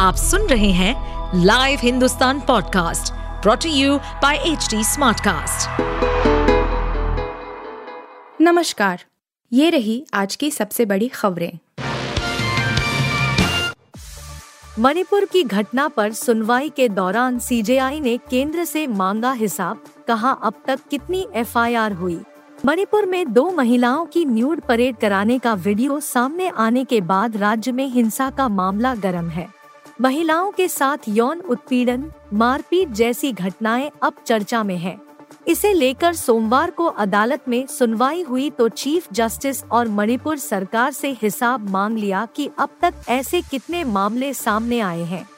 आप सुन रहे हैं live Hindustan podcast brought to you by H smartcast. नमस्कार ये रही आज की सबसे बड़ी खबरें। मणिपुर की घटना पर सुनवाई के दौरान सीजेआई ने केंद्र से मांगा हिसाब कहा अब तक कितनी एफआईआर हुई। मणिपुर में दो महिलाओं की न्यूड परेड कराने का वीडियो सामने आने के बाद राज्य में हिंसा का मामला गर्म है। महिलाओं के साथ यौन उत्पीड़न, मारपीट जैसी घटनाएँ अब चर्चा में हैं। इसे लेकर सोमवार को अदालत में सुनवाई हुई तो चीफ जस्टिस और मणिपुर सरकार से हिसाब मांग लिया कि अब तक ऐसे कितने मामले सामने आए हैं।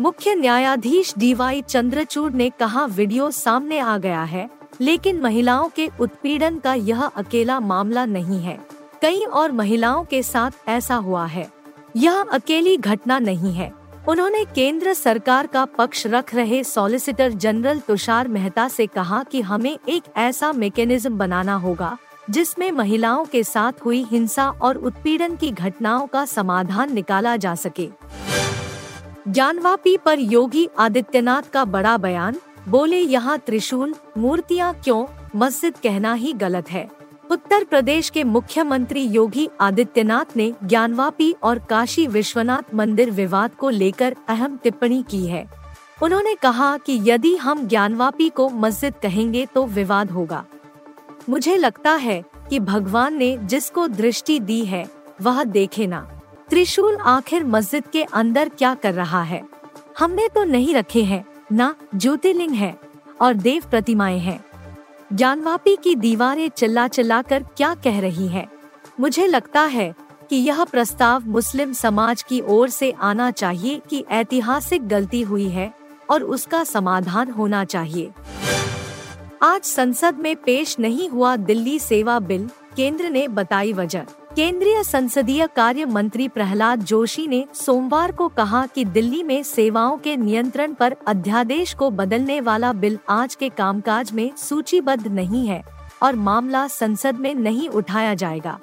मुख्य न्यायाधीश डीवाई चंद्रचूड़ ने कहा, वीडियो सामने आ गया है, लेकिन महिलाओं के उत्पीड़न का यह अकेला मामला नहीं है। कई और महिलाओं के साथ ऐसा हुआ है। यह अकेली घटना नहीं है। उन्होंने केंद्र सरकार का पक्ष रख रहे सॉलिसिटर जनरल तुषार मेहता से कहा कि हमें एक ऐसा मैकेनिज्म बनाना होगा, जिसमें महिलाओं के साथ हुई हिंसा और उत्पीड़न की घटनाओं का समाधान निकाला जा सके। ज्ञानवापी पर योगी आदित्यनाथ का बड़ा बयान, बोले यहाँ त्रिशूल, मूर्तियाँ क्यों, मस्जिद कहना ही गलत है। उत्तर प्रदेश के मुख्यमंत्री योगी आदित्यनाथ ने ज्ञानवापी और काशी विश्वनाथ मंदिर विवाद को लेकर अहम टिप्पणी की है। उन्होंने कहा कि यदि हम ज्ञानवापी को मस्जिद कहेंगे तो विवाद होगा। मुझे लगता है कि भगवान ने जिसको दृष्टि दी है, वह देखे ना। त्रिशूल आखिर मस्जिद के अंदर क्या कर रहा है? हमने तो नहीं रखे हैं, न ज्योतिर्लिंग है और देव प्रतिमाएँ हैं। ज्ञानवापी की दीवारें चिल्ला चिल्ला कर क्या कह रही हैं। मुझे लगता है कि यह प्रस्ताव मुस्लिम समाज की ओर से आना चाहिए कि ऐतिहासिक गलती हुई है और उसका समाधान होना चाहिए आज संसद में पेश नहीं हुआ दिल्ली सेवा बिल केंद्र ने बताई वजह। केंद्रीय संसदीय कार्य मंत्री प्रहलाद जोशी ने सोमवार को कहा कि दिल्ली में सेवाओं के नियंत्रण पर अध्यादेश को बदलने वाला बिल आज के कामकाज में सूचीबद्ध नहीं है और मामला संसद में नहीं उठाया जाएगा।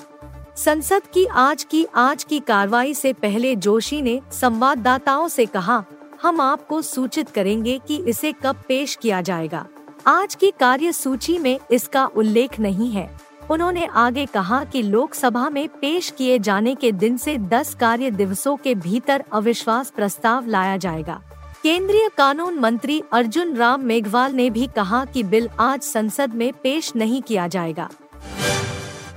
संसद की आज की आज की कार्रवाई से पहले जोशी ने संवाददाताओं से कहा, हम आपको सूचित करेंगे कि इसे कब पेश किया जाएगा। आज की कार्य सूची में इसका उल्लेख नहीं है। उन्होंने आगे कहा कि लोकसभा में पेश किए जाने के दिन से 10 कार्य दिवसों के भीतर अविश्वास प्रस्ताव लाया जाएगा। केंद्रीय कानून मंत्री अर्जुन राम मेघवाल ने भी कहा कि बिल आज संसद में पेश नहीं किया जाएगा।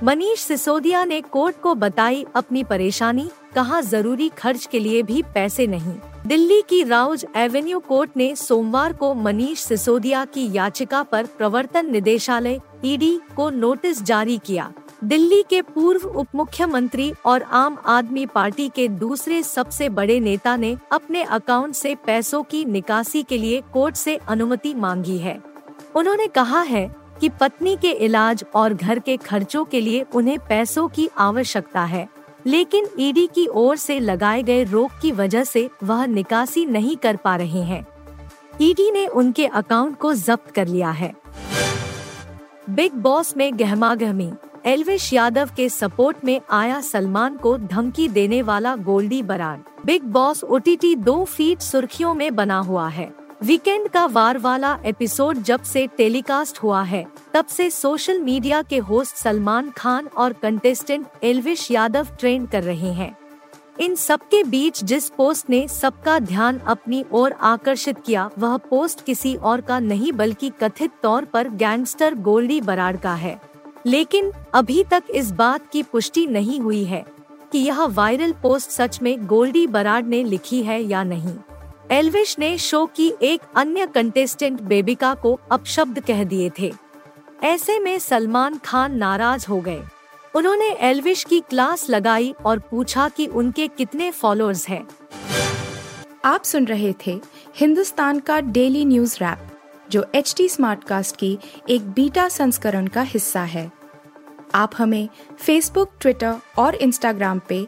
मनीष सिसोदिया ने कोर्ट को बताई अपनी परेशानी कहा ज़रूरी खर्च के लिए भी पैसे नहीं। दिल्ली की राउज एवेन्यू कोर्ट ने सोमवार को मनीष सिसोदिया की याचिका पर प्रवर्तन निदेशालय, ईडी को नोटिस जारी किया। दिल्ली के पूर्व उप मुख्यमंत्री और आम आदमी पार्टी के दूसरे सबसे बड़े नेता ने अपने अकाउंट से पैसों की निकासी के लिए कोर्ट से अनुमति मांगी है। उन्होंने कहा है कि पत्नी के इलाज और घर के खर्चों के लिए उन्हें पैसों की आवश्यकता है। लेकिन ईडी की ओर से लगाए गए रोक की वजह से वह निकासी नहीं कर पा रहे हैं। ईडी ने उनके अकाउंट को जब्त कर लिया है। बिग बॉस में गहमा गहमी एलविश यादव के सपोर्ट में आया सलमान को धमकी देने वाला Goldy Brar Bigg Boss OTT दो फीट सुर्खियों में बना हुआ है। वीकेंड का वार वाला एपिसोड जब से टेलीकास्ट हुआ है, तब से सोशल मीडिया के होस्ट सलमान खान और कंटेस्टेंट एलविश यादव ट्रेंड कर रहे हैं। इन सबके बीच जिस पोस्ट ने सबका ध्यान अपनी ओर आकर्षित किया, वह पोस्ट किसी और का नहीं बल्कि कथित तौर पर गैंगस्टर गोल्डी बराड़ का है। लेकिन अभी तक इस बात की पुष्टि नहीं हुई है कि यह वायरल पोस्ट सच में गोल्डी बराड़ ने लिखी है या नहीं। एलविश ने शो की एक अन्य कंटेस्टेंट बेबिका को अपशब्द कह दिए थे। ऐसे में सलमान खान नाराज़ हो गए। उन्होंने एलविश की क्लास लगाई और पूछा कि उनके कितने फॉलोअर्स हैं। आप सुन रहे थे हिंदुस्तान का डेली न्यूज़ रैप, जो एच टी स्मार्ट कास्ट की एक बीटा संस्करण का हिस्सा है। आप हमें फेसबुक ट्विटर और इंस्टाग्राम पे